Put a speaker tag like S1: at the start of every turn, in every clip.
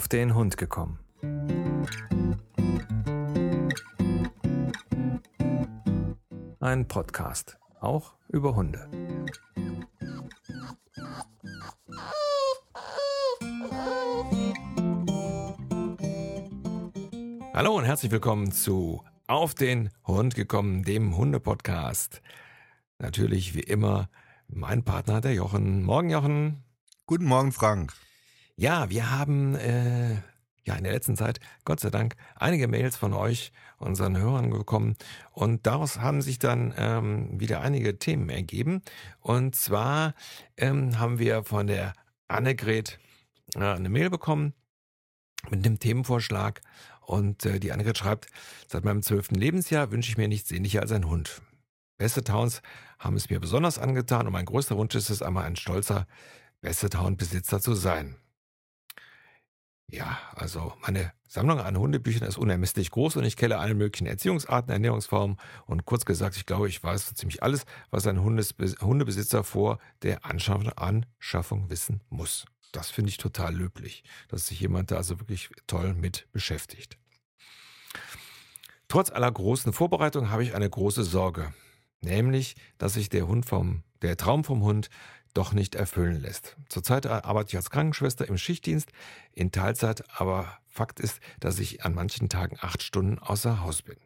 S1: auf den Hund gekommen. Ein Podcast, auch über Hunde. Hallo und herzlich willkommen zu Auf den Hund gekommen, dem Hunde-Podcast. Natürlich wie immer mein Partner, der Jochen. Morgen, Jochen.
S2: Guten Morgen, Frank.
S1: Ja, wir haben äh, ja in der letzten Zeit, Gott sei Dank, einige Mails von euch, unseren Hörern bekommen. Und daraus haben sich dann ähm, wieder einige Themen ergeben. Und zwar ähm, haben wir von der Annegret äh, eine Mail bekommen mit einem Themenvorschlag. Und äh, die Annegret schreibt, seit meinem zwölften Lebensjahr wünsche ich mir nichts sehnlicher als ein Hund. Beste Towns haben es mir besonders angetan und mein größter Wunsch ist es, einmal ein stolzer Beste Town-Besitzer zu sein. Ja, also meine Sammlung an Hundebüchern ist unermesslich groß und ich kenne alle möglichen Erziehungsarten, Ernährungsformen und kurz gesagt, ich glaube, ich weiß so ziemlich alles, was ein Hundes Hundebesitzer vor der Anschaffung wissen muss. Das finde ich total löblich, dass sich jemand da also wirklich toll mit beschäftigt. Trotz aller großen Vorbereitungen habe ich eine große Sorge, nämlich, dass sich der Hund vom, der Traum vom Hund doch nicht erfüllen lässt. Zurzeit arbeite ich als Krankenschwester im Schichtdienst in Teilzeit, aber Fakt ist, dass ich an manchen Tagen acht Stunden außer Haus bin.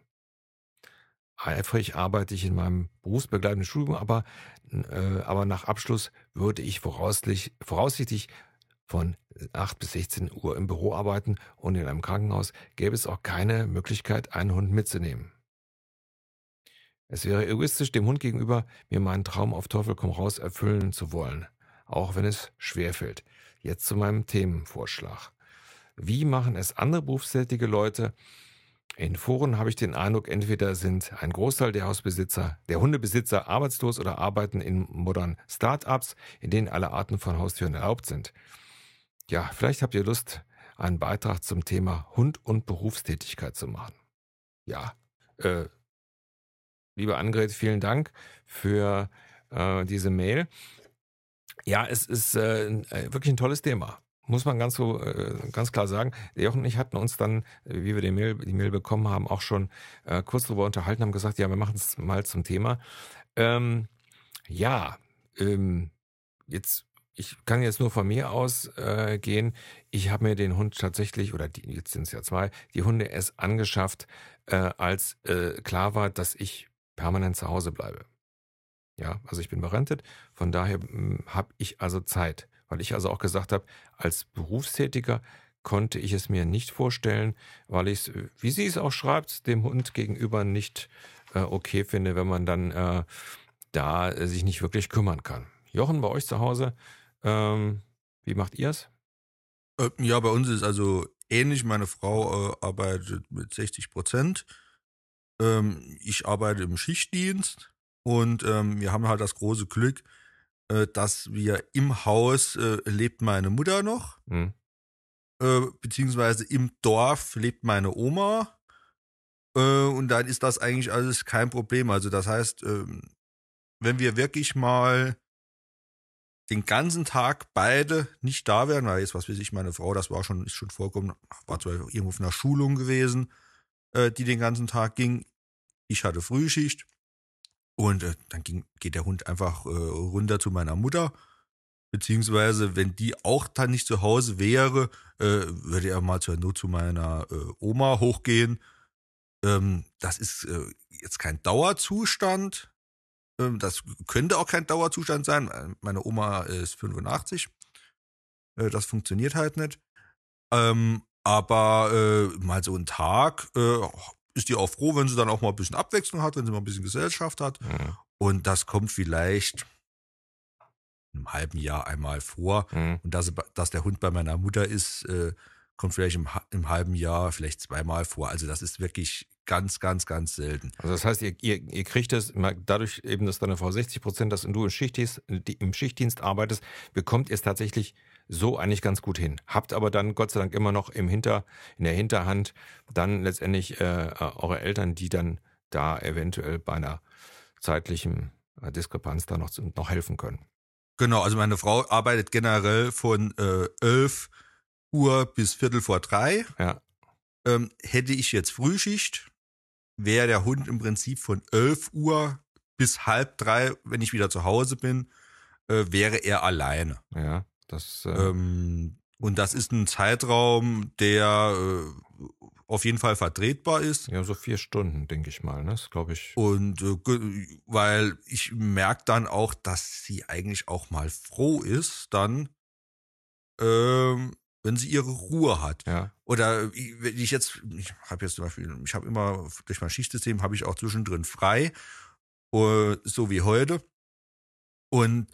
S1: Eifrig arbeite ich in meinem berufsbegleitenden Studium, aber, äh, aber nach Abschluss würde ich voraussichtlich, voraussichtlich von 8 bis 16 Uhr im Büro arbeiten und in einem Krankenhaus gäbe es auch keine Möglichkeit, einen Hund mitzunehmen. Es wäre egoistisch dem Hund gegenüber, mir meinen Traum auf Teufel komm raus erfüllen zu wollen, auch wenn es schwerfällt. Jetzt zu meinem Themenvorschlag. Wie machen es andere berufstätige Leute? In Foren habe ich den Eindruck, entweder sind ein Großteil der Hausbesitzer, der Hundebesitzer arbeitslos oder arbeiten in modernen Start-ups, in denen alle Arten von Haustüren erlaubt sind. Ja, vielleicht habt ihr Lust, einen Beitrag zum Thema Hund und Berufstätigkeit zu machen. Ja, äh, Liebe Annegret, vielen Dank für äh, diese Mail. Ja, es ist äh, äh, wirklich ein tolles Thema. Muss man ganz so äh, ganz klar sagen. Jochen und ich hatten uns dann, äh, wie wir die Mail, die Mail bekommen haben, auch schon äh, kurz darüber unterhalten, haben gesagt, ja, wir machen es mal zum Thema. Ähm, ja, ähm, jetzt ich kann jetzt nur von mir aus äh, gehen. Ich habe mir den Hund tatsächlich, oder die, jetzt sind es ja zwei, die Hunde erst angeschafft, äh, als äh, klar war, dass ich permanent zu Hause bleibe. Ja, also ich bin berentet, von daher hm, habe ich also Zeit, weil ich also auch gesagt habe, als Berufstätiger konnte ich es mir nicht vorstellen, weil ich es, wie sie es auch schreibt, dem Hund gegenüber nicht äh, okay finde, wenn man dann äh, da äh, sich nicht wirklich kümmern kann. Jochen, bei euch zu Hause, ähm, wie macht ihr es?
S2: Äh, ja, bei uns ist also ähnlich. Meine Frau äh, arbeitet mit 60 Prozent ähm, ich arbeite im Schichtdienst und ähm, wir haben halt das große Glück, äh, dass wir im Haus äh, lebt meine Mutter noch, mhm. äh, beziehungsweise im Dorf lebt meine Oma. Äh, und dann ist das eigentlich alles kein Problem. Also das heißt, ähm, wenn wir wirklich mal den ganzen Tag beide nicht da wären, weil jetzt, was weiß ich, meine Frau, das war schon, ist schon vorgekommen, war zwar irgendwo auf einer Schulung gewesen, äh, die den ganzen Tag ging. Ich hatte Frühschicht und äh, dann ging, geht der Hund einfach äh, runter zu meiner Mutter. Beziehungsweise, wenn die auch dann nicht zu Hause wäre, äh, würde er mal zur Not zu meiner äh, Oma hochgehen. Ähm, das ist äh, jetzt kein Dauerzustand. Ähm, das könnte auch kein Dauerzustand sein. Meine Oma ist 85. Äh, das funktioniert halt nicht. Ähm, aber äh, mal so ein Tag äh, ist die auch froh, wenn sie dann auch mal ein bisschen Abwechslung hat, wenn sie mal ein bisschen Gesellschaft hat. Mhm. Und das kommt vielleicht einem halben Jahr einmal vor. Mhm. Und dass, dass der Hund bei meiner Mutter ist, äh, kommt vielleicht im, im halben Jahr vielleicht zweimal vor. Also das ist wirklich ganz, ganz, ganz selten.
S1: Also das heißt, ihr, ihr, ihr kriegt das, dadurch eben, dass deine Frau 60 Prozent das und du im Schichtdienst, im Schichtdienst arbeitest, bekommt ihr es tatsächlich so eigentlich ganz gut hin. Habt aber dann Gott sei Dank immer noch im Hinter, in der Hinterhand dann letztendlich äh, eure Eltern, die dann da eventuell bei einer zeitlichen äh, Diskrepanz da noch, noch helfen können.
S2: Genau, also meine Frau arbeitet generell von äh, 11 Uhr bis Viertel vor drei.
S1: Ja.
S2: Ähm, hätte ich jetzt Frühschicht, wäre der Hund im Prinzip von 11 Uhr bis halb drei, wenn ich wieder zu Hause bin, äh, wäre er alleine.
S1: Ja, das. Äh,
S2: Ähm, und das ist ein Zeitraum, der äh, auf jeden Fall vertretbar ist.
S1: ja, so vier Stunden, denke ich mal. Ne? Das glaube ich.
S2: Und äh, weil ich merke dann auch, dass sie eigentlich auch mal froh ist, dann, ähm, wenn sie ihre Ruhe hat.
S1: Ja.
S2: Oder ich- wenn ich jetzt, ich habe jetzt zum Beispiel, ich habe immer durch mein Schichtsystem habe ich auch zwischendrin frei, äh, so wie heute. Und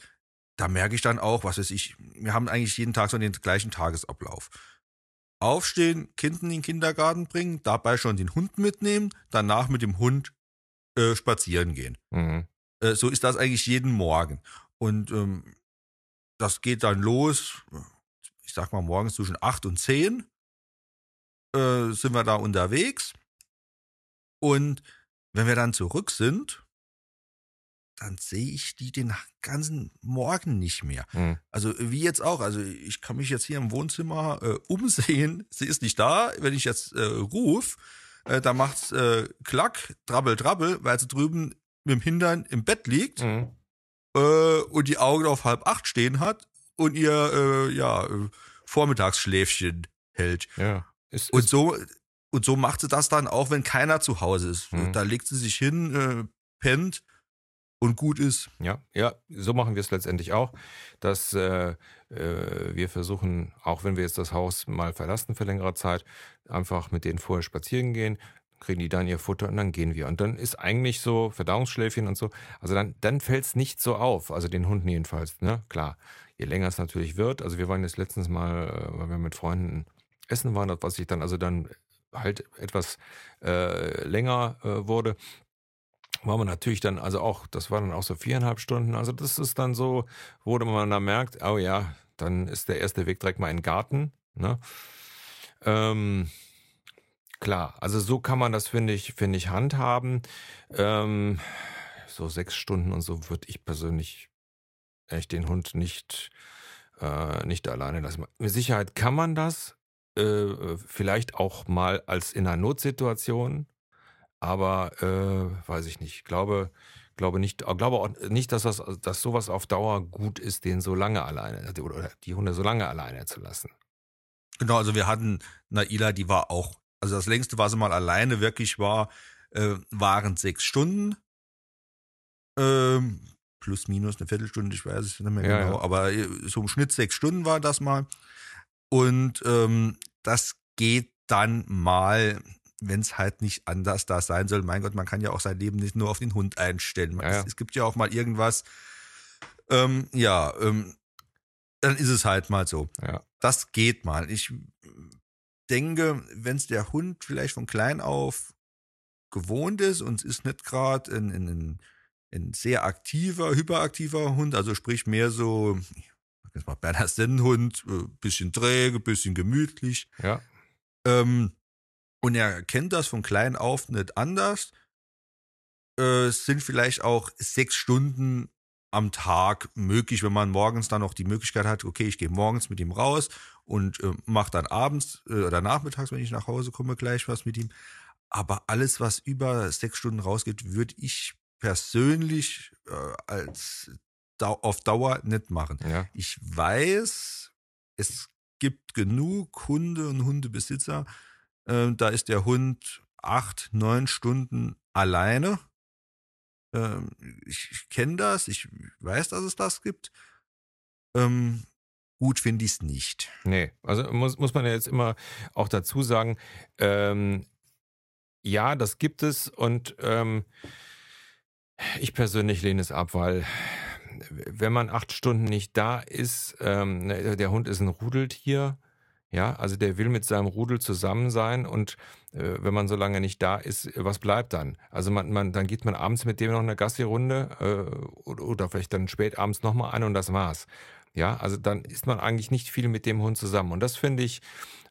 S2: da merke ich dann auch, was weiß ich, wir haben eigentlich jeden Tag so den gleichen Tagesablauf. Aufstehen, Kind in den Kindergarten bringen, dabei schon den Hund mitnehmen, danach mit dem Hund äh, spazieren gehen.
S1: Mhm.
S2: Äh, so ist das eigentlich jeden Morgen. Und ähm, das geht dann los, ich sag mal morgens zwischen 8 und 10 äh, sind wir da unterwegs. Und wenn wir dann zurück sind, dann sehe ich die den ganzen Morgen nicht mehr.
S1: Mhm.
S2: Also wie jetzt auch. Also ich kann mich jetzt hier im Wohnzimmer äh, umsehen. Sie ist nicht da. Wenn ich jetzt äh, ruf, äh, dann macht's äh, klack, drabbel, drabbel, weil sie drüben mit dem Hintern im Bett liegt
S1: Mhm.
S2: äh, und die Augen auf halb acht stehen hat und ihr äh, ja äh, Vormittagsschläfchen hält.
S1: Ja. Ist,
S2: Und so und so macht sie das dann auch, wenn keiner zu Hause ist.
S1: Mhm.
S2: Da legt sie sich hin, äh, pennt und gut ist.
S1: Ja, ja, so machen wir es letztendlich auch, dass äh, äh, wir versuchen, auch wenn wir jetzt das Haus mal verlassen für längere Zeit, einfach mit denen vorher spazieren gehen, kriegen die dann ihr Futter und dann gehen wir. Und dann ist eigentlich so Verdauungsschläfchen und so, also dann, dann fällt es nicht so auf, also den Hunden jedenfalls, ne? Klar, je länger es natürlich wird, also wir waren jetzt letztens mal, äh, weil wir mit Freunden essen waren, was sich dann also dann halt etwas äh, länger äh, wurde, war man natürlich dann, also auch, das war dann auch so viereinhalb Stunden. Also das ist dann so, wo man dann merkt, oh ja, dann ist der erste Weg direkt mal in den Garten. Ne? Ähm, klar, also so kann man das, finde ich, finde ich, handhaben. Ähm, so sechs Stunden und so würde ich persönlich echt den Hund nicht, äh, nicht alleine lassen. Mit Sicherheit kann man das, äh, vielleicht auch mal als in einer Notsituation, aber äh, weiß ich nicht. Glaube, glaube nicht, glaube auch nicht, dass das, dass sowas auf Dauer gut ist, den so lange alleine oder die Hunde so lange alleine zu lassen.
S2: Genau, also wir hatten Naila, die war auch, also das längste, was sie mal alleine wirklich war, äh, waren sechs Stunden. Ähm, plus minus eine Viertelstunde, ich weiß es nicht mehr
S1: Ja,
S2: genau,
S1: ja.
S2: aber äh, so im Schnitt sechs Stunden war das mal. Und ähm, das geht dann mal, wenn es halt nicht anders da sein soll. Mein Gott, man kann ja auch sein Leben nicht nur auf den Hund einstellen.
S1: Ja, ja.
S2: Es, es gibt ja auch mal irgendwas. Ähm, ja, ähm, dann ist es halt mal so.
S1: Ja.
S2: Das geht mal. Ich denke, wenn es der Hund vielleicht von klein auf gewohnt ist und es ist nicht gerade ein, ein, ein, sehr aktiver, hyperaktiver Hund, also sprich mehr so, jetzt mal Berner Sennenhund, äh, bisschen träge, bisschen gemütlich,
S1: Ja.
S2: ähm, und er kennt das von klein auf nicht anders, äh, es sind vielleicht auch sechs Stunden am Tag möglich, wenn man morgens dann noch die Möglichkeit hat, okay, ich gehe morgens mit ihm raus und äh, mache dann abends äh, oder nachmittags, wenn ich nach Hause komme, gleich was mit ihm. Aber alles, was über sechs Stunden rausgeht, würde ich persönlich äh, als auf Dauer nicht machen.
S1: Ja.
S2: Ich weiß, es gibt genug Hunde und Hundebesitzer, äh, da ist der Hund acht, neun Stunden alleine. Ähm, ich ich kenne das, ich weiß, dass es das gibt. Ähm, gut finde ich es nicht.
S1: Nee, also muss, muss man ja jetzt immer auch dazu sagen, ähm, ja, das gibt es und ähm, ich persönlich lehne es ab, weil wenn man acht Stunden nicht da ist, ähm, ne, der Hund ist ein Rudeltier, ja, also der will mit seinem Rudel zusammen sein und äh, wenn man so lange nicht da ist, was bleibt dann? Also man, man, dann geht man abends mit dem noch eine Gassi-Runde äh, oder, oder vielleicht dann spät abends nochmal ein und das war's. Ja, also dann ist man eigentlich nicht viel mit dem Hund zusammen. Und das finde ich,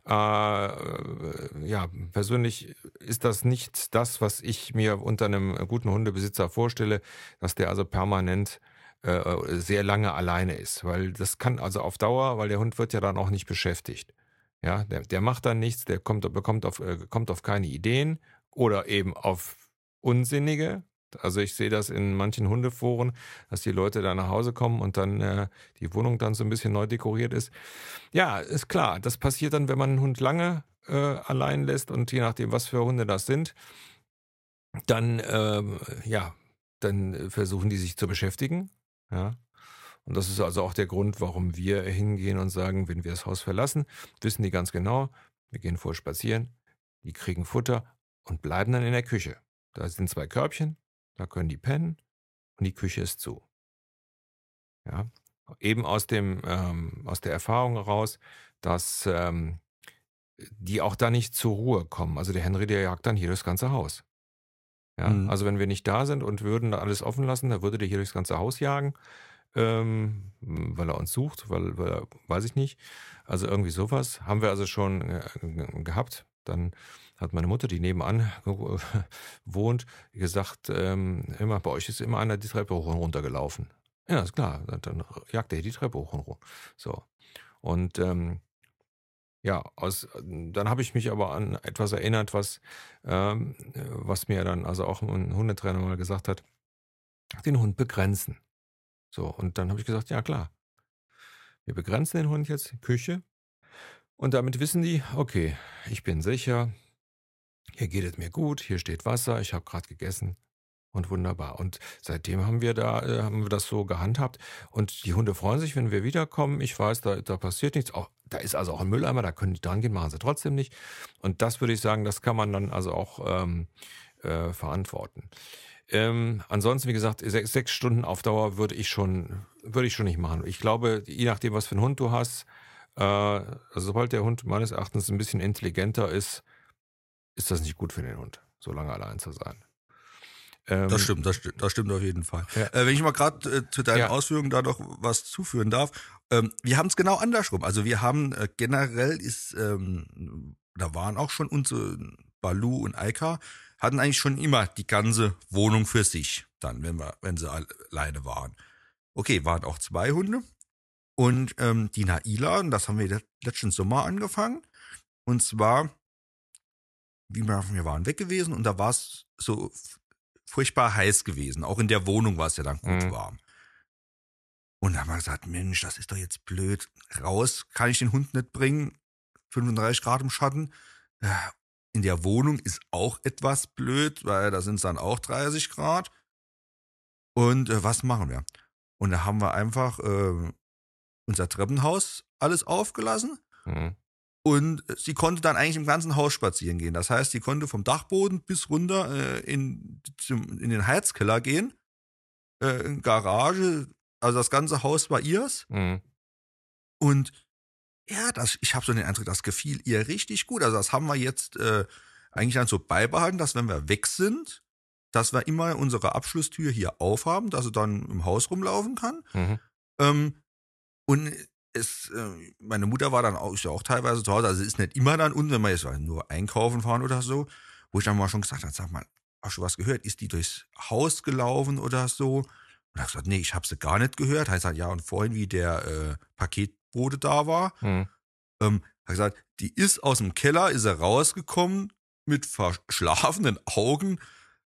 S1: äh, ja, persönlich ist das nicht das, was ich mir unter einem guten Hundebesitzer vorstelle, dass der also permanent äh, sehr lange alleine ist. Weil das kann also auf Dauer, weil der Hund wird ja dann auch nicht beschäftigt. Ja, der, der macht dann nichts, der kommt, bekommt auf, äh, kommt auf keine Ideen oder eben auf unsinnige. Also ich sehe das in manchen Hundeforen, dass die Leute da nach Hause kommen und dann äh, die Wohnung dann so ein bisschen neu dekoriert ist. Ja, ist klar, das passiert dann, wenn man einen Hund lange äh, allein lässt und je nachdem, was für Hunde das sind, dann ähm, ja, dann versuchen die sich zu beschäftigen. Ja, und das ist also auch der Grund, warum wir hingehen und sagen, wenn wir das Haus verlassen, wissen die ganz genau, wir gehen vor spazieren, die kriegen Futter und bleiben dann in der Küche. Da sind zwei Körbchen, da können die pennen und die Küche ist zu. Ja, eben aus dem ähm, aus der Erfahrung heraus, dass ähm, die auch da nicht zur Ruhe kommen. Also der Henry, der jagt dann hier das ganze Haus. Ja, mhm. also wenn wir nicht da sind und würden da alles offen lassen, dann würde der hier durchs ganze Haus jagen ähm, weil er uns sucht, weil, weil weiß ich nicht. Also irgendwie sowas haben wir also schon äh, gehabt. Dann hat meine Mutter, die nebenan wohnt, gesagt, ähm, immer, bei euch ist immer einer die Treppe hoch und runter gelaufen. Ja, ist klar. Dann jagt er die Treppe hoch und runter. So. Und ähm, ja, aus, dann habe ich mich aber an etwas erinnert, was, ähm, was mir dann also auch ein Hundetrainer mal gesagt hat, den Hund begrenzen. So, und dann habe ich gesagt, ja klar. Wir begrenzen den Hund jetzt, Küche. Und damit wissen die, okay, ich bin sicher, hier geht es mir gut, hier steht Wasser, ich habe gerade gegessen und wunderbar. Und seitdem haben wir da, äh, haben wir das so gehandhabt. Und die Hunde freuen sich, wenn wir wiederkommen. Ich weiß, da, da passiert nichts. Auch, da ist also auch ein Mülleimer, da können die dran gehen, machen sie trotzdem nicht. Und das würde ich sagen, das kann man dann also auch ähm, äh, verantworten. Ähm, ansonsten, wie gesagt, sechs, sechs, Stunden auf Dauer würde ich schon, würde ich schon nicht machen. Ich glaube, je nachdem, was für einen Hund du hast, äh, also sobald der Hund meines Erachtens ein bisschen intelligenter ist, ist das nicht gut für den Hund, so lange allein zu sein.
S2: Ähm, das stimmt, das stimmt, das stimmt auf jeden Fall. Ja. Äh, wenn ich mal gerade äh, zu deinen ja. Ausführungen da noch was zuführen darf, ähm, wir haben es genau andersrum. Also wir haben äh, generell ist, ähm, da waren auch schon unsere Balu und Eika, hatten eigentlich schon immer die ganze Wohnung für sich, dann, wenn, wir, wenn sie alleine waren. Okay, waren auch zwei Hunde. Und ähm, die Naila, und das haben wir letzten Sommer angefangen. Und zwar, wie wir, wir waren weg gewesen und da war es so furchtbar heiß gewesen. Auch in der Wohnung war es ja dann gut mhm. warm. Und da haben wir gesagt, Mensch, das ist doch jetzt blöd. Raus kann ich den Hund nicht bringen. 35 Grad im Schatten in der Wohnung ist auch etwas blöd, weil da sind es dann auch 30 Grad. Und äh, was machen wir? Und da haben wir einfach äh, unser Treppenhaus alles aufgelassen. Mhm. Und sie konnte dann eigentlich im ganzen Haus spazieren gehen. Das heißt, sie konnte vom Dachboden bis runter äh, in, zum, in den Heizkeller gehen. Äh, Garage. Also das ganze Haus war ihrs. Mhm. Und ja, das, ich habe so den Eindruck, das gefiel ihr richtig gut. Also das haben wir jetzt äh, eigentlich dann so beibehalten, dass wenn wir weg sind, dass wir immer unsere Abschlusstür hier aufhaben, dass sie dann im Haus rumlaufen kann. Mhm. Ähm, und es, äh, meine Mutter war dann auch, ist ja auch teilweise zu Hause, also ist nicht immer dann unten, wenn wir jetzt nur einkaufen fahren oder so, wo ich dann mal schon gesagt habe, sag mal, hast du was gehört? Ist die durchs Haus gelaufen oder so? Und er hat gesagt, nee, ich habe sie gar nicht gehört. Heißt halt, ja, und vorhin, wie der äh, Paket Bote da war. Mhm. Ähm, hat gesagt, die ist aus dem Keller, ist er rausgekommen mit verschlafenen Augen,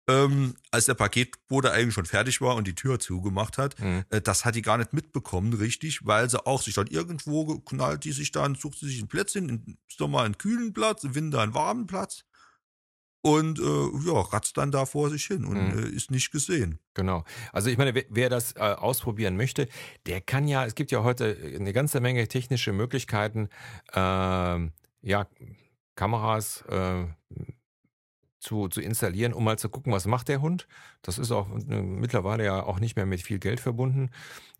S2: ähm, als der Paketbote eigentlich schon fertig war und die Tür zugemacht hat. Mhm. Äh, das hat die gar nicht mitbekommen, richtig, weil sie auch sich dann irgendwo knallt, die sich dann, sucht sie sich ein Plätzchen, im Sommer einen kühlen Platz, im Winter einen warmen Platz und äh, ja, ratzt dann da vor sich hin und mhm. äh, ist nicht gesehen.
S1: Genau. Also ich meine, wer, wer das äh, ausprobieren möchte, der kann ja, es gibt ja heute eine ganze Menge technische Möglichkeiten, äh, ja, Kameras äh, zu, zu installieren, um mal zu gucken, was macht der Hund. Das ist auch äh, mittlerweile ja auch nicht mehr mit viel Geld verbunden.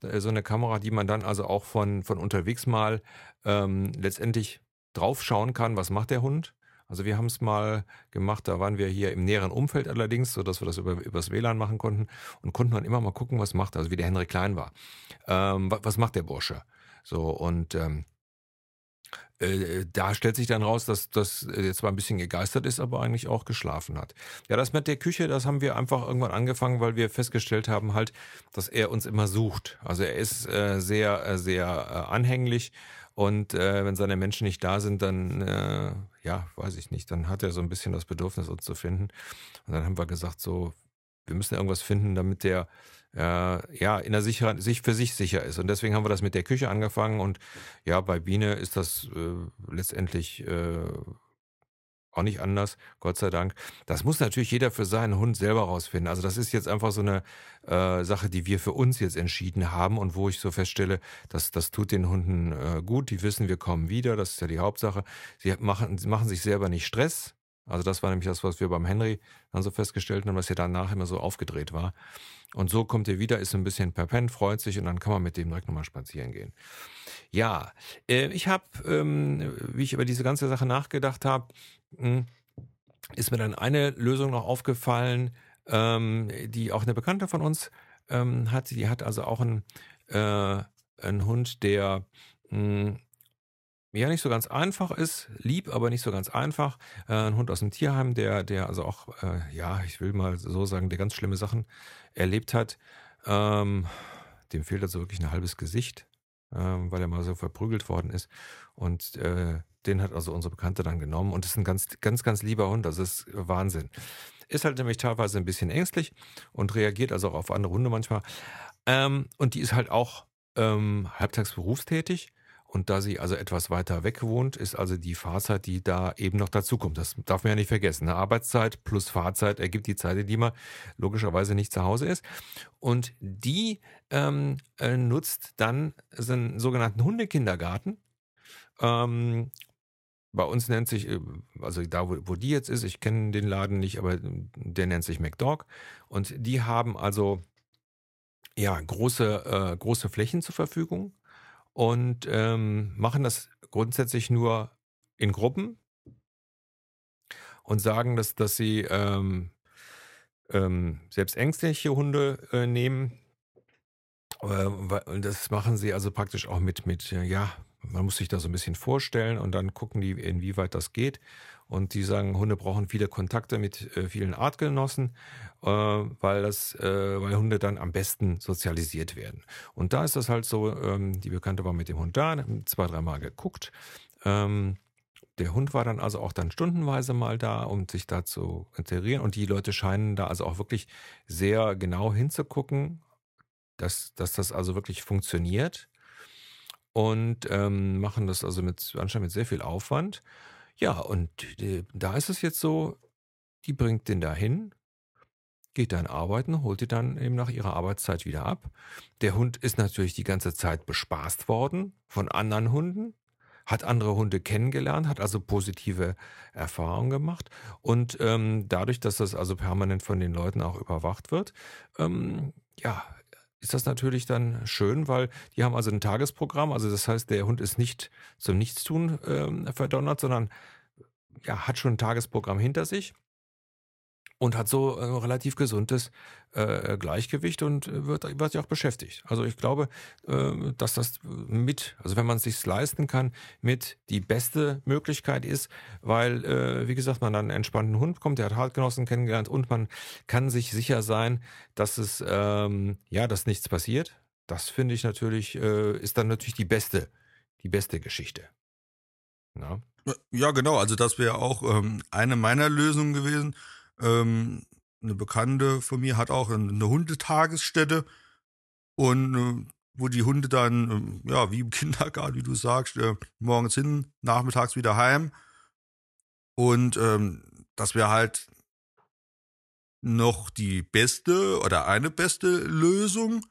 S1: Äh, so eine Kamera, die man dann also auch von, von unterwegs mal ähm, letztendlich draufschauen kann, was macht der Hund. Also wir haben es mal gemacht, da waren wir hier im näheren Umfeld allerdings, sodass wir das über, übers WLAN machen konnten und konnten dann immer mal gucken, was macht, also wie der Henrik Klein war. Ähm, was, was macht der Bursche? So, und ähm, äh, da stellt sich dann raus, dass das zwar ein bisschen gegeistert ist, aber eigentlich auch geschlafen hat. Ja, das mit der Küche, das haben wir einfach irgendwann angefangen, weil wir festgestellt haben halt, dass er uns immer sucht. Also er ist äh, sehr, äh, sehr äh, anhänglich und äh, wenn seine Menschen nicht da sind, dann, äh, ja, weiß ich nicht, dann hat er so ein bisschen das Bedürfnis, uns zu finden. Und dann haben wir gesagt, so, wir müssen irgendwas finden, damit der äh, ja in der sicheren, sich für sich sicher ist. Und deswegen haben wir das mit der Küche angefangen. Und ja, bei Biene ist das äh, letztendlich äh, auch nicht anders, Gott sei Dank. Das muss natürlich jeder für seinen Hund selber rausfinden. Also das ist jetzt einfach so eine äh, Sache, die wir für uns jetzt entschieden haben und wo ich so feststelle, dass das tut den Hunden äh, gut. Die wissen, wir kommen wieder. Das ist ja die Hauptsache. Sie machen, sie machen sich selber nicht Stress. Also das war nämlich das, was wir beim Henry dann so festgestellt haben, was ja danach immer so aufgedreht war. Und so kommt er wieder, ist ein bisschen perpent, freut sich und dann kann man mit dem direkt nochmal spazieren gehen. Ja, äh, ich habe, ähm, wie ich über diese ganze Sache nachgedacht habe, ist mir dann eine Lösung noch aufgefallen, ähm, die auch eine Bekannte von uns ähm, hat. Die hat also auch einen, äh, einen Hund, der mh, hm, ja nicht so ganz einfach ist, lieb, aber nicht so ganz einfach. Äh, ein Hund aus dem Tierheim, der, der also auch, äh, ja, ich will mal so sagen, der ganz schlimme Sachen erlebt hat. Ähm, dem fehlt also wirklich ein halbes Gesicht, ähm, weil er mal so verprügelt worden ist. Und äh, den hat also unsere Bekannte dann genommen und ist ein ganz, ganz, ganz lieber Hund. Das ist Wahnsinn. Ist halt nämlich teilweise ein bisschen ängstlich und reagiert also auch auf andere Hunde manchmal. Ähm, und die ist halt auch ähm, halbtags berufstätig. Und da sie also etwas weiter weg wohnt, ist also die Fahrzeit, die da eben noch dazukommt. Das darf man ja nicht vergessen. Eine Arbeitszeit plus Fahrzeit ergibt die Zeit, in die man logischerweise nicht zu Hause ist. Und die ähm, äh, nutzt dann einen sogenannten Hundekindergarten. Ähm, bei uns nennt sich, äh, also da, wo, wo die jetzt ist, ich kenne den Laden nicht, aber der nennt sich McDog. Und die haben also ja große, äh, große Flächen zur Verfügung und ähm, machen das grundsätzlich nur in Gruppen und sagen, dass, dass sie ähm, ähm, selbst ängstliche Hunde äh, nehmen. Äh, das machen sie also praktisch auch mit, mit, ja, man muss sich da so ein bisschen vorstellen und dann gucken die, inwieweit das geht. Und die sagen, Hunde brauchen viele Kontakte mit äh, vielen Artgenossen, äh, weil das, äh, weil Hunde dann am besten sozialisiert werden. Und da ist das halt so, ähm, die Bekannte war mit dem Hund da, zwei, dreimal geguckt. Ähm, der Hund war dann also auch dann stundenweise mal da, um sich da zu integrieren. Und die Leute scheinen da also auch wirklich sehr genau hinzugucken, dass, dass das also wirklich funktioniert. Und ähm, machen das also mit anscheinend mit sehr viel Aufwand. Ja, und äh, da ist es jetzt so, die bringt den dahin, geht dann arbeiten, holt die dann eben nach ihrer Arbeitszeit wieder ab. Der Hund ist natürlich die ganze Zeit bespaßt worden von anderen Hunden, hat andere Hunde kennengelernt, hat also positive Erfahrungen gemacht. Und ähm, dadurch, dass das also permanent von den Leuten auch überwacht wird, ähm, ja, ist das natürlich dann schön, weil die haben also ein Tagesprogramm. Also das heißt, der Hund ist nicht zum Nichtstun äh, verdonnert, sondern ja, hat schon ein Tagesprogramm hinter sich und hat so ein relativ gesundes äh, Gleichgewicht und wird, wird ja auch beschäftigt. Also ich glaube, äh, dass das mit, also wenn man es sich leisten kann, mit die beste Möglichkeit ist, weil, äh, wie gesagt, man dann einen entspannten Hund bekommt, der hat Hartgenossen kennengelernt und man kann sich sicher sein, dass es, ähm, ja, dass nichts passiert. Das finde ich natürlich, äh, ist dann natürlich die beste, die beste Geschichte.
S2: Ja, ja genau. Also das wäre auch ähm, eine meiner Lösungen gewesen ähm, eine Bekannte von mir hat auch eine Hundetagesstätte und äh, wo die Hunde dann, äh, ja, wie im Kindergarten, wie du sagst, äh, morgens hin, nachmittags wieder heim. Und ähm, das wäre halt noch die beste oder eine beste Lösung,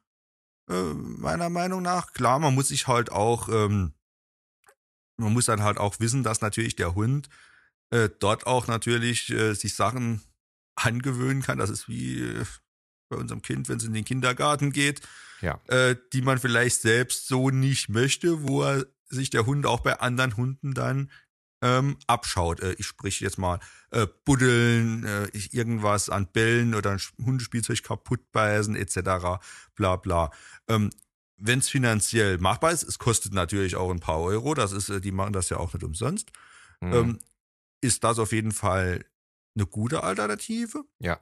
S2: äh, meiner Meinung nach. Klar, man muss sich halt auch, ähm, man muss dann halt auch wissen, dass natürlich der Hund äh, dort auch natürlich äh, sich Sachen angewöhnen kann. Das ist wie äh, bei unserem Kind, wenn es in den Kindergarten geht, ja. äh, die man vielleicht selbst so nicht möchte, wo er sich der Hund auch bei anderen Hunden dann ähm, abschaut. Äh, ich spreche jetzt mal äh, buddeln, äh, irgendwas an Bällen oder ein Hundespielzeug kaputt beißen etc. Bla bla. Ähm, wenn es finanziell machbar ist, es kostet natürlich auch ein paar Euro, das ist, äh, die machen das ja auch nicht umsonst,
S1: Mhm.
S2: ähm, ist das auf jeden Fall eine gute Alternative.
S1: ja.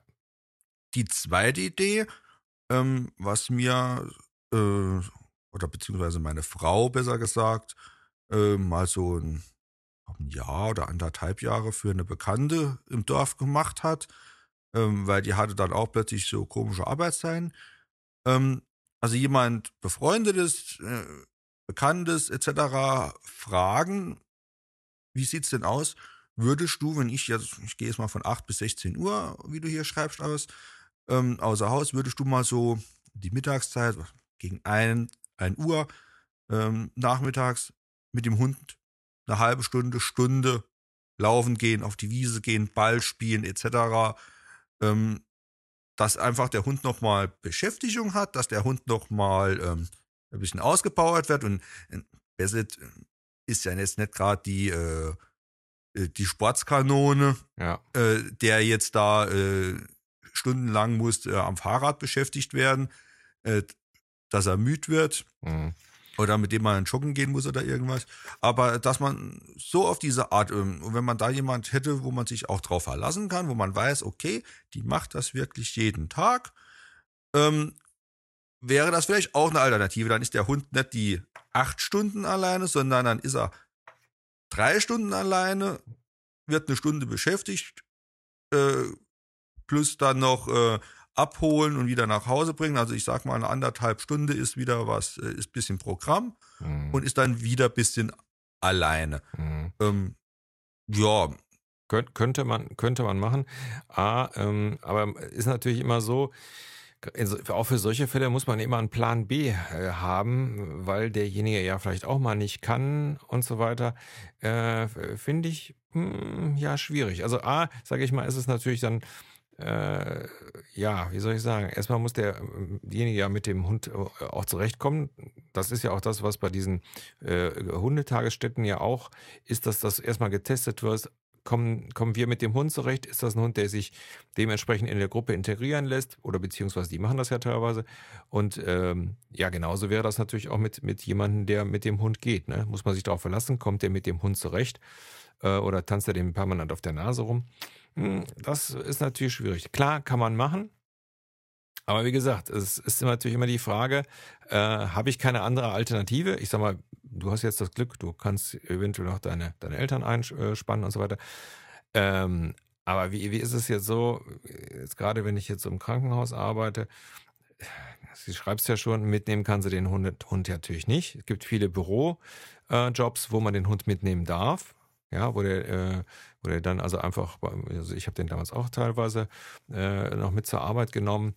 S2: Die zweite Idee, ähm, was mir, äh, oder beziehungsweise meine Frau besser gesagt, äh, mal so ein, ein Jahr oder anderthalb Jahre für eine Bekannte im Dorf gemacht hat, ähm, weil die hatte dann auch plötzlich so komische Arbeitszeiten. Ähm, also jemand Befreundetes, äh, Bekanntes etc. fragen, wie sieht's denn aus? Würdest du, wenn ich jetzt, ich gehe jetzt mal von 8 bis 16 Uhr, wie du hier schreibst, aus, ähm, außer Haus, würdest du mal so die Mittagszeit gegen 1, 1 Uhr ähm, nachmittags mit dem Hund eine halbe Stunde, Stunde laufen gehen, auf die Wiese gehen, Ball spielen etc. Ähm, dass einfach der Hund nochmal Beschäftigung hat, dass der Hund nochmal ähm, ein bisschen ausgepowert wird und äh, Bassett ist ja jetzt nicht gerade die, äh, äh, die Sportskanone,
S1: Ja.
S2: äh, der jetzt da äh, stundenlang muss äh, am Fahrrad beschäftigt werden, äh, dass er müde wird
S1: Mhm.
S2: oder mit dem man joggen gehen muss oder irgendwas. Aber dass man so auf diese Art, ähm, wenn man da jemand hätte, wo man sich auch drauf verlassen kann, wo man weiß, okay, die macht das wirklich jeden Tag, ähm, wäre das vielleicht auch eine Alternative. Dann ist der Hund nicht die acht Stunden alleine, sondern dann ist er drei Stunden alleine, wird eine Stunde beschäftigt, äh, plus dann noch äh, abholen und wieder nach Hause bringen. Also ich sag mal, eine anderthalb Stunde ist wieder was, äh, ist bisschen Programm
S1: Mhm.
S2: und ist dann wieder bisschen alleine.
S1: Mhm.
S2: Ähm, ja,
S1: Könnt, könnte man könnte man machen. A, ähm, aber ist natürlich immer so. Also Auch für solche Fälle muss man immer einen Plan B äh, haben, weil derjenige ja vielleicht auch mal nicht kann und so weiter. Äh, Finde ich hm, ja schwierig. Also A, sage ich mal, ist es natürlich dann äh, ja, wie soll ich sagen? Erstmal muss der, derjenige ja mit dem Hund äh, auch zurechtkommen. Das ist ja auch das, was bei diesen äh, Hundetagesstätten ja auch ist, dass das erstmal getestet wird. Kommen, kommen wir mit dem Hund zurecht? Ist das ein Hund, der sich dementsprechend in der Gruppe integrieren lässt? Oder beziehungsweise die machen das ja teilweise. Und ähm, ja, genauso wäre das natürlich auch mit, mit jemandem, der mit dem Hund geht. Ne? Muss man sich darauf verlassen? Kommt der mit dem Hund zurecht? Äh, oder tanzt er dem permanent auf der Nase rum? Hm, Das ist natürlich schwierig. Klar, kann man machen. Aber wie gesagt, es ist natürlich immer die Frage, äh, habe ich keine andere Alternative? Ich sag mal, du hast jetzt das Glück, du kannst eventuell noch deine, deine Eltern einspannen und so weiter. Ähm, aber wie, wie ist es jetzt so, jetzt gerade wenn ich jetzt im Krankenhaus arbeite, Sie schreibt es ja schon, mitnehmen kann sie den Hund, Hund natürlich nicht. Es gibt viele Bürojobs, wo man den Hund mitnehmen darf. Ja, wo der, äh, wo der dann also einfach, also ich habe den damals auch teilweise äh, noch mit zur Arbeit genommen.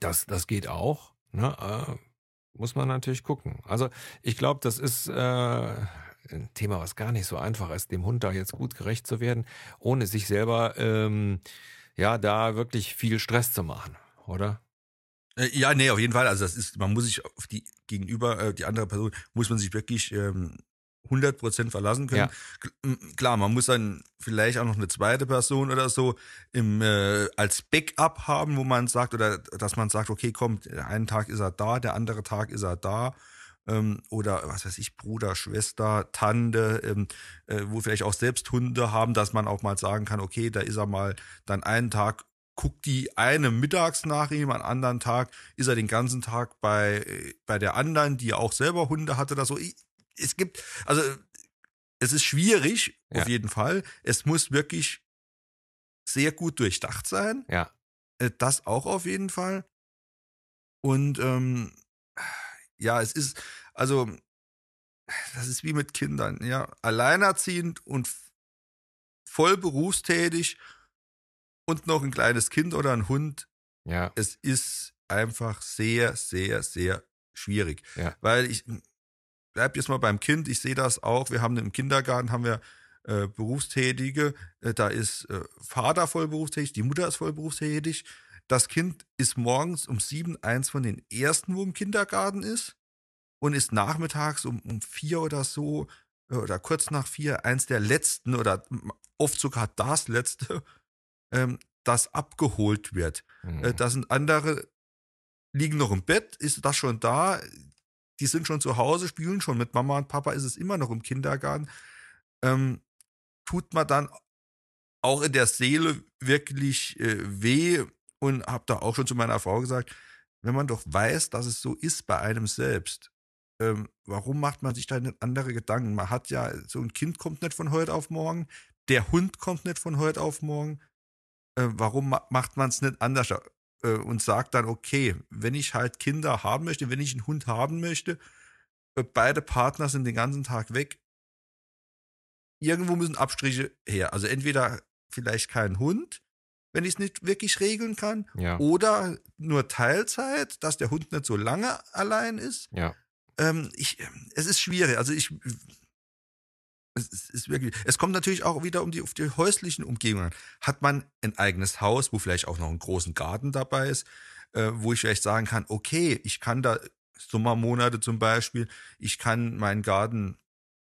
S1: Das, das geht auch. Ne? Äh, muss man natürlich gucken. Also ich glaube, das ist äh, ein Thema, was gar nicht so einfach ist, dem Hund da jetzt gut gerecht zu werden, ohne sich selber ähm, ja da wirklich viel Stress zu machen, oder?
S2: Äh, Ja, nee, auf jeden Fall. Also das ist, man muss sich auf die gegenüber, äh, die andere Person, muss man sich wirklich ähm, 100% verlassen können.
S1: Ja.
S2: Klar, man muss dann vielleicht auch noch eine zweite Person oder so im, äh, als Backup haben, wo man sagt, oder dass man sagt, okay, komm, der einen Tag ist er da, der andere Tag ist er da. Ähm, oder was weiß ich, Bruder, Schwester, Tante, ähm, äh, wo vielleicht auch selbst Hunde haben, dass man auch mal sagen kann, okay, da ist er mal dann einen Tag guckt die eine mittags nach ihm, am anderen Tag ist er den ganzen Tag bei, äh, bei der anderen, die auch selber Hunde hatte, oder so. Ich- Es gibt, also es ist schwierig,
S1: Ja.
S2: auf jeden Fall. Es muss wirklich sehr gut durchdacht sein.
S1: Ja.
S2: Äh, Das auch auf jeden Fall. Und ähm, ja, es ist, also, das ist wie mit Kindern, ja. Alleinerziehend und voll berufstätig und noch ein kleines Kind oder ein Hund.
S1: Ja.
S2: Es ist einfach sehr, sehr, sehr schwierig.
S1: Ja.
S2: Weil ich bleib jetzt mal beim Kind, ich sehe das auch. Wir haben im Kindergarten haben wir äh, Berufstätige, äh, da ist äh, Vater voll berufstätig, die Mutter ist voll berufstätig. Das Kind ist morgens um sieben eins von den ersten, wo im Kindergarten ist und ist nachmittags um, um vier oder so äh, oder kurz nach vier eins der letzten oder oft sogar das letzte, ähm, das abgeholt wird.
S1: Mhm.
S2: Äh, da sind andere liegen noch im Bett, ist das schon da, die sind schon zu Hause, spielen schon mit Mama und Papa, ist es immer noch im Kindergarten. Ähm, tut man dann auch in der Seele wirklich äh, weh und habe da auch schon zu meiner Frau gesagt, wenn man doch weiß, dass es so ist bei einem selbst, ähm, warum macht man sich da nicht andere Gedanken? Man hat ja, so ein Kind kommt nicht von heute auf morgen, der Hund kommt nicht von heute auf morgen. Äh, warum ma macht man es nicht anders äh, und sagt dann, okay, wenn ich halt Kinder haben möchte, wenn ich einen Hund haben möchte, äh, beide Partner sind den ganzen Tag weg, irgendwo müssen Abstriche her. Also entweder vielleicht kein Hund, wenn ich es nicht wirklich regeln kann,
S1: Ja.
S2: oder nur Teilzeit, dass der Hund nicht so lange allein ist.
S1: Ja.
S2: Ähm, ich, es ist schwierig. Also ich, es ist, wirklich. Es kommt natürlich auch wieder um die auf die häuslichen Umgebungen. Hat man ein eigenes Haus, wo vielleicht auch noch einen großen Garten dabei ist, äh, wo ich vielleicht sagen kann, okay, ich kann da Sommermonate zum Beispiel, ich kann meinen Garten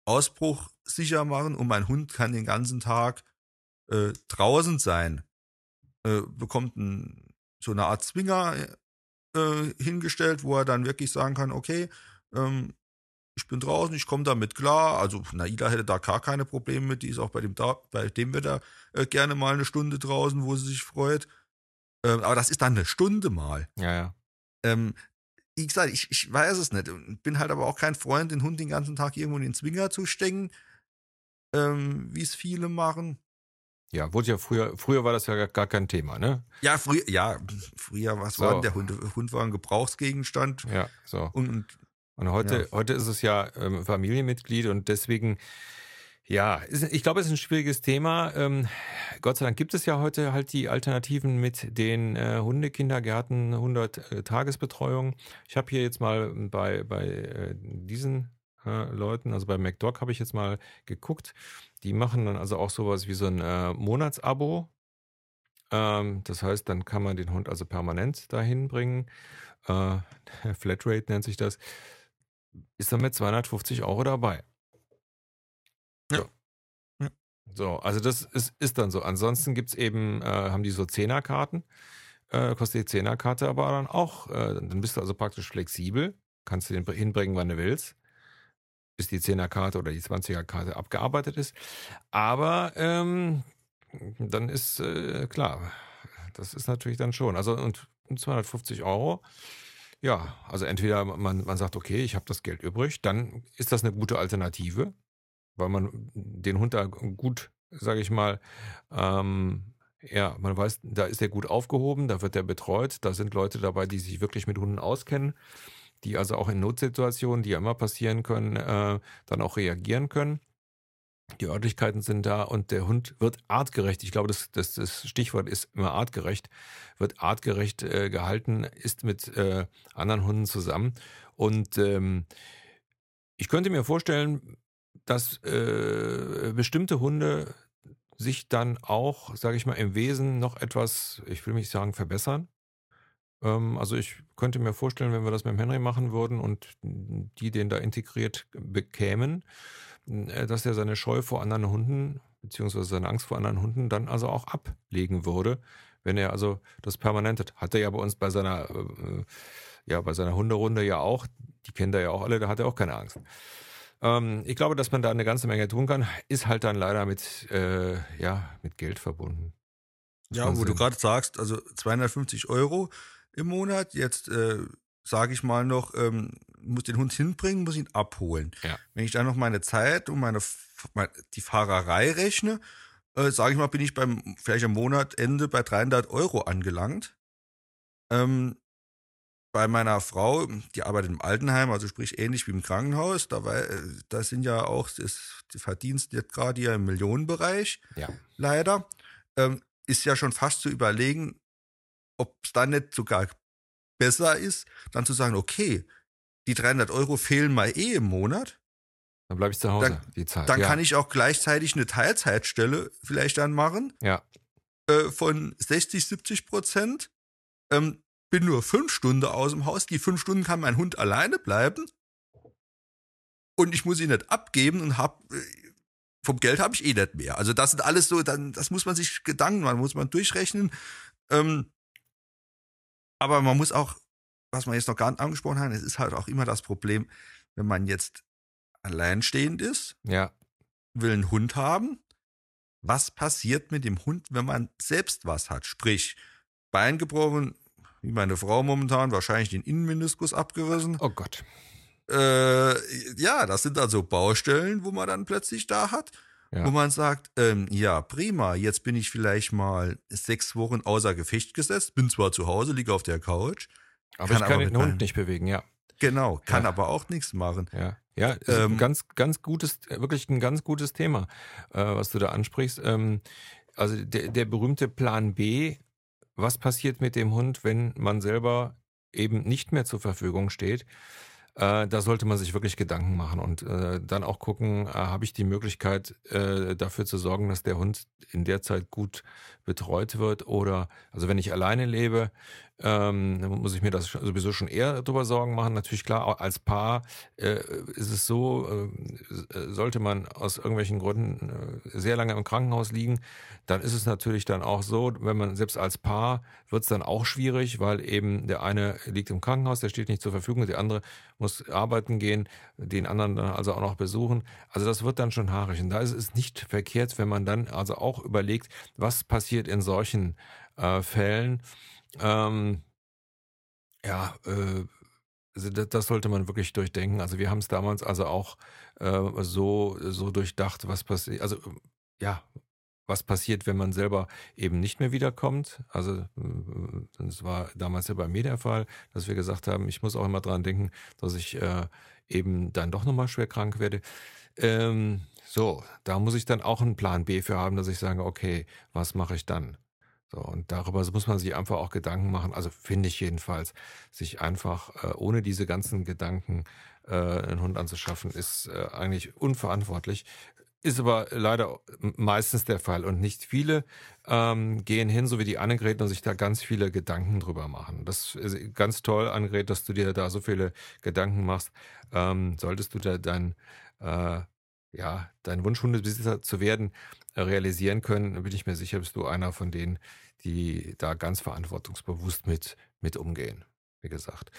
S2: Ausbruch sicher machen und mein Hund kann den ganzen Tag äh, draußen sein, äh, bekommt ein, so eine Art Zwinger äh, hingestellt, wo er dann wirklich sagen kann, okay, ähm, ich bin draußen, ich komme damit klar. Also Naida hätte da gar keine Probleme mit, die ist auch bei dem, da, bei dem Wetter äh, gerne mal eine Stunde draußen, wo sie sich freut. Ähm, aber das ist dann eine Stunde mal.
S1: Ja, ja.
S2: Ähm, wie gesagt, ich, ich weiß es nicht. Und Bin halt aber auch kein Freund, den Hund den ganzen Tag irgendwo in den Zwinger zu stecken, ähm, wie es viele machen.
S1: Ja, wurde ja früher, früher war das ja gar, kein Thema, ne?
S2: Ja, früher, ja, früher, was
S1: So.
S2: war denn der Hund? Hund war ein Gebrauchsgegenstand
S1: Ja, so.
S2: und, und
S1: Und heute,
S2: Ja.
S1: heute ist es ja ähm, Familienmitglied und deswegen, ja, ist, ich glaube, es ist ein schwieriges Thema. Ähm, Gott sei Dank gibt es ja heute halt die Alternativen mit den äh, Hundekindergärten, 100 äh, Tagesbetreuung. Ich habe hier jetzt mal bei, bei äh, diesen äh, Leuten, also bei McDoc habe ich jetzt mal geguckt. Die machen dann also auch sowas wie so ein äh, Monatsabo. Ähm, das heißt, dann kann man den Hund also permanent dahin bringen. Äh, Flatrate nennt sich das ist dann mit 250 Euro dabei.
S2: Ja.
S1: So.
S2: Ja.
S1: So, also das ist, ist dann so. Ansonsten gibt's eben, äh, haben die so Zehnerkarten, äh, kostet die Zehnerkarte aber dann auch, äh, dann bist du also praktisch flexibel, kannst du den hinbringen, wann du willst, bis die Zehnerkarte oder die 20er-Karte abgearbeitet ist. Aber ähm, dann ist äh, klar, das ist natürlich dann schon. Also und 250 Euro, ja, also entweder man, man sagt, okay, ich habe das Geld übrig, dann ist das eine gute Alternative, weil man den Hund da gut, sage ich mal, ähm, ja, man weiß, da ist er gut aufgehoben, da wird er betreut, da sind Leute dabei, die sich wirklich mit Hunden auskennen, die also auch in Notsituationen, die ja immer passieren können, äh, dann auch reagieren können. Die Örtlichkeiten sind da und der Hund wird artgerecht. Ich glaube, das, das, das Stichwort ist immer artgerecht. Wird artgerecht äh, gehalten, ist mit äh, anderen Hunden zusammen. Und ähm, ich könnte mir vorstellen, dass äh, bestimmte Hunde sich dann auch, sage ich mal, im Wesen noch etwas, ich will nicht sagen verbessern. Ähm, also ich könnte mir vorstellen, wenn wir das mit dem Henry machen würden und die den da integriert bekämen, dass er seine Scheu vor anderen Hunden, beziehungsweise seine Angst vor anderen Hunden dann also auch ablegen würde, wenn er also das permanent hat. Hat er ja bei uns bei seiner, äh, ja, bei seiner Hunderunde ja auch, die kennt er ja auch alle, da hat er auch keine Angst. Ähm, ich glaube, dass man da eine ganze Menge tun kann, ist halt dann leider mit, äh, ja, mit Geld verbunden.
S2: Ja,
S1: Schon
S2: wo du
S1: Sinn.
S2: gerade sagst, also 250 Euro im Monat, jetzt äh, sage ich mal noch, ähm, muss den Hund hinbringen, muss ihn abholen.
S1: Ja.
S2: Wenn ich dann noch meine Zeit und meine, F- mein- die Fahrerei rechne, äh, sage ich mal, bin ich beim vielleicht am Monatende bei 300 Euro angelangt. Ähm, bei meiner Frau, die arbeitet im Altenheim, also sprich ähnlich wie im Krankenhaus, da, war, äh, da sind ja auch das, die Verdienst jetzt gerade ja im Millionenbereich
S1: Ja.
S2: leider, ähm, ist ja schon fast zu überlegen, ob es dann nicht sogar besser ist, dann zu sagen, okay, die 300 Euro fehlen mal eh im Monat,
S1: Dann bleibe ich zu Hause,
S2: Dann-
S1: die Zeit.
S2: dann
S1: ja.
S2: kann ich auch gleichzeitig eine Teilzeitstelle vielleicht dann machen
S1: Ja,
S2: äh, von 60, 70 Prozent. Ähm, bin nur fünf Stunden aus dem Haus. Die fünf Stunden kann mein Hund alleine bleiben. Und ich muss ihn nicht abgeben und hab, äh, vom Geld habe ich eh nicht mehr. Also das sind alles so, dann, das muss man sich Gedanken machen, muss man durchrechnen. Ähm, aber man muss auch was wir jetzt noch gar nicht angesprochen haben, es ist halt auch immer das Problem, wenn man jetzt alleinstehend ist,
S1: Ja.
S2: will einen Hund haben. Was passiert mit dem Hund, wenn man selbst was hat? Sprich, Bein gebrochen, wie meine Frau momentan, wahrscheinlich den Innenmeniskus abgerissen.
S1: Oh Gott.
S2: Äh, ja, das sind also Baustellen, wo man dann plötzlich da hat,
S1: Ja.
S2: wo man sagt, ähm, ja, prima, jetzt bin ich vielleicht mal sechs Wochen außer Gefecht gesetzt, bin zwar zu Hause, liege auf der Couch,
S1: Aber
S2: Kann
S1: ich kann
S2: aber
S1: den Hund
S2: meinem-
S1: nicht bewegen, ja.
S2: genau, kann
S1: Ja.
S2: aber auch nichts machen.
S1: Ja, ja, ist ein
S2: Ähm,
S1: ganz, ganz gutes, wirklich ein ganz gutes Thema, äh, was du da ansprichst. Ähm, also der, der berühmte Plan B, was passiert mit dem Hund, wenn man selber eben nicht mehr zur Verfügung steht? Äh, da sollte man sich wirklich Gedanken machen und äh, dann auch gucken, äh, habe ich die Möglichkeit, äh, dafür zu sorgen, dass der Hund in der Zeit gut betreut wird oder, also wenn ich alleine lebe, ähm, dann muss ich mir das sowieso schon eher darüber Sorgen machen. Natürlich klar, als Paar äh, ist es so, äh, sollte man aus irgendwelchen Gründen äh, sehr lange im Krankenhaus liegen, dann ist es natürlich dann auch so, wenn man selbst als Paar wird es dann auch schwierig, weil eben der eine liegt im Krankenhaus, der steht nicht zur Verfügung, der andere muss arbeiten gehen, den anderen dann also auch noch besuchen. Also das wird dann schon haarig. Und da ist es nicht verkehrt, wenn man dann also auch überlegt, was passiert in solchen äh, Fällen. Ähm, ja, äh, also das, sollte man wirklich durchdenken. Also wir haben es damals also auch äh, so, so durchdacht, was passiert, also ja, was passiert, wenn man selber eben nicht mehr wiederkommt. Also äh, das war damals ja bei mir der Fall, dass wir gesagt haben, ich muss auch immer dran denken, dass ich äh, eben dann doch nochmal schwer krank werde. Ähm, so, da muss ich dann auch einen Plan B für haben, dass ich sage, okay, was mache ich dann? So, und darüber muss man sich einfach auch Gedanken machen, also finde ich jedenfalls, sich einfach äh, ohne diese ganzen Gedanken äh, einen Hund anzuschaffen, ist äh, eigentlich unverantwortlich. Ist aber leider meistens der Fall und nicht viele ähm, gehen hin, so wie die Annegret, und sich da ganz viele Gedanken drüber machen. Das ist ganz toll, Annegret, dass du dir da so viele Gedanken machst. Ähm, solltest du da dein, äh, ja, dein Wunsch, Hundebesitzer zu werden, realisieren können, bin ich mir sicher, bist du einer von denen, die da ganz verantwortungsbewusst mit, mit umgehen. Wie gesagt.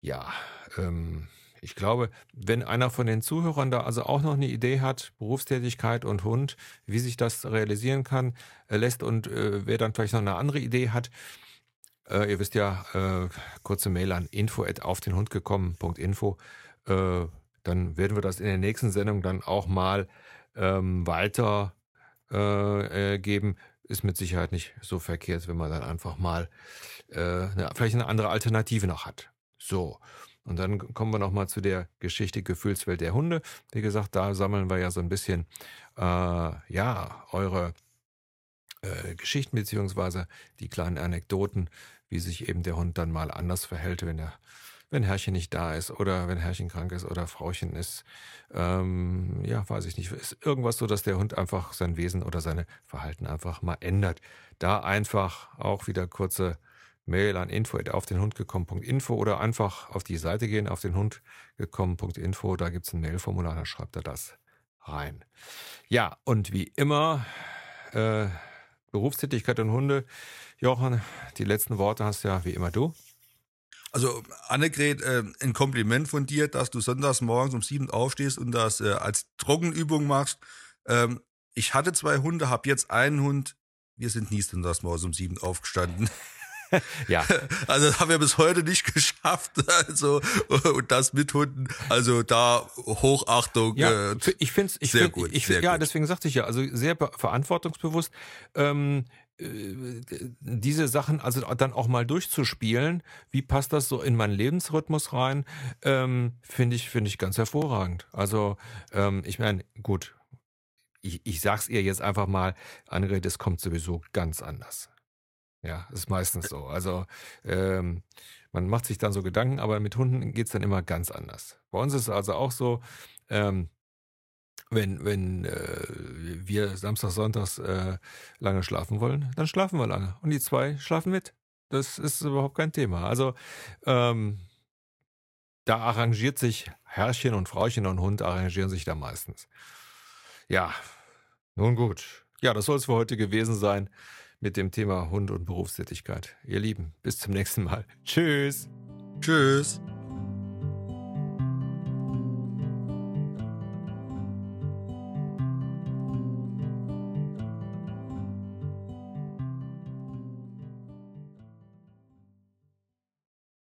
S1: Ja, ähm, ich glaube, wenn einer von den Zuhörern da also auch noch eine Idee hat, Berufstätigkeit und Hund, wie sich das realisieren kann, äh, lässt und äh, wer dann vielleicht noch eine andere Idee hat, äh, ihr wisst ja, äh, kurze Mail an info auf den Hund gekommen.info, äh, dann werden wir das in der nächsten Sendung dann auch mal ähm, weiter äh, äh, geben. Ist mit Sicherheit nicht so verkehrt, wenn man dann einfach mal äh, eine, vielleicht eine andere Alternative noch hat. So. Und dann kommen wir nochmal zu der Geschichte Gefühlswelt der Hunde. Wie gesagt, da sammeln wir ja so ein bisschen, äh, ja, eure äh, Geschichten beziehungsweise die kleinen Anekdoten, wie sich eben der Hund dann mal anders verhält, wenn er wenn Herrchen nicht da ist oder wenn Herrchen krank ist oder Frauchen ist, ähm, ja, weiß ich nicht, ist irgendwas so, dass der Hund einfach sein Wesen oder seine Verhalten einfach mal ändert. Da einfach auch wieder kurze Mail an info auf den Hund gekommen.info oder einfach auf die Seite gehen, auf den Hund gekommen.info, da gibt's ein Mailformular, da schreibt er das rein. Ja, und wie immer, äh, Berufstätigkeit und Hunde. Jochen, die letzten Worte hast ja wie immer du.
S2: Also Annegret, äh, ein Kompliment von dir, dass du sonntags morgens um sieben aufstehst und das äh, als Trockenübung machst. Ähm, ich hatte zwei Hunde, habe jetzt einen Hund. Wir sind nie sonntags morgens um sieben aufgestanden.
S1: Ja,
S2: Also das haben wir bis heute nicht geschafft. Also und das mit Hunden. Also da Hochachtung.
S1: ja
S2: äh,
S1: ich finde es, ich
S2: sehr
S1: find,
S2: gut,
S1: ich,
S2: sehr
S1: ja,
S2: gut.
S1: deswegen sagte ich ja, also sehr be- verantwortungsbewusst. Ähm, äh, diese Sachen also dann auch mal durchzuspielen, wie passt das so in meinen Lebensrhythmus rein, ähm, finde ich, finde ich ganz hervorragend. Also, ähm, ich meine, gut, ich, ich sag's ihr jetzt einfach mal, Annegret, es kommt sowieso ganz anders. Ja, ist meistens so. Also, ähm, man macht sich dann so Gedanken, aber mit Hunden geht's dann immer ganz anders. Bei uns ist es also auch so, ähm, wenn, wenn äh, wir samstags, sonntags äh, lange schlafen wollen, dann schlafen wir lange. Und die zwei schlafen mit. Das ist überhaupt kein Thema. Also ähm, da arrangiert sich Herrchen und Frauchen und Hund arrangieren sich da meistens. Ja, nun gut. Ja, das soll es für heute gewesen sein mit dem Thema Hund und Berufstätigkeit. Ihr Lieben, bis zum nächsten Mal. Tschüss.
S2: Tschüss.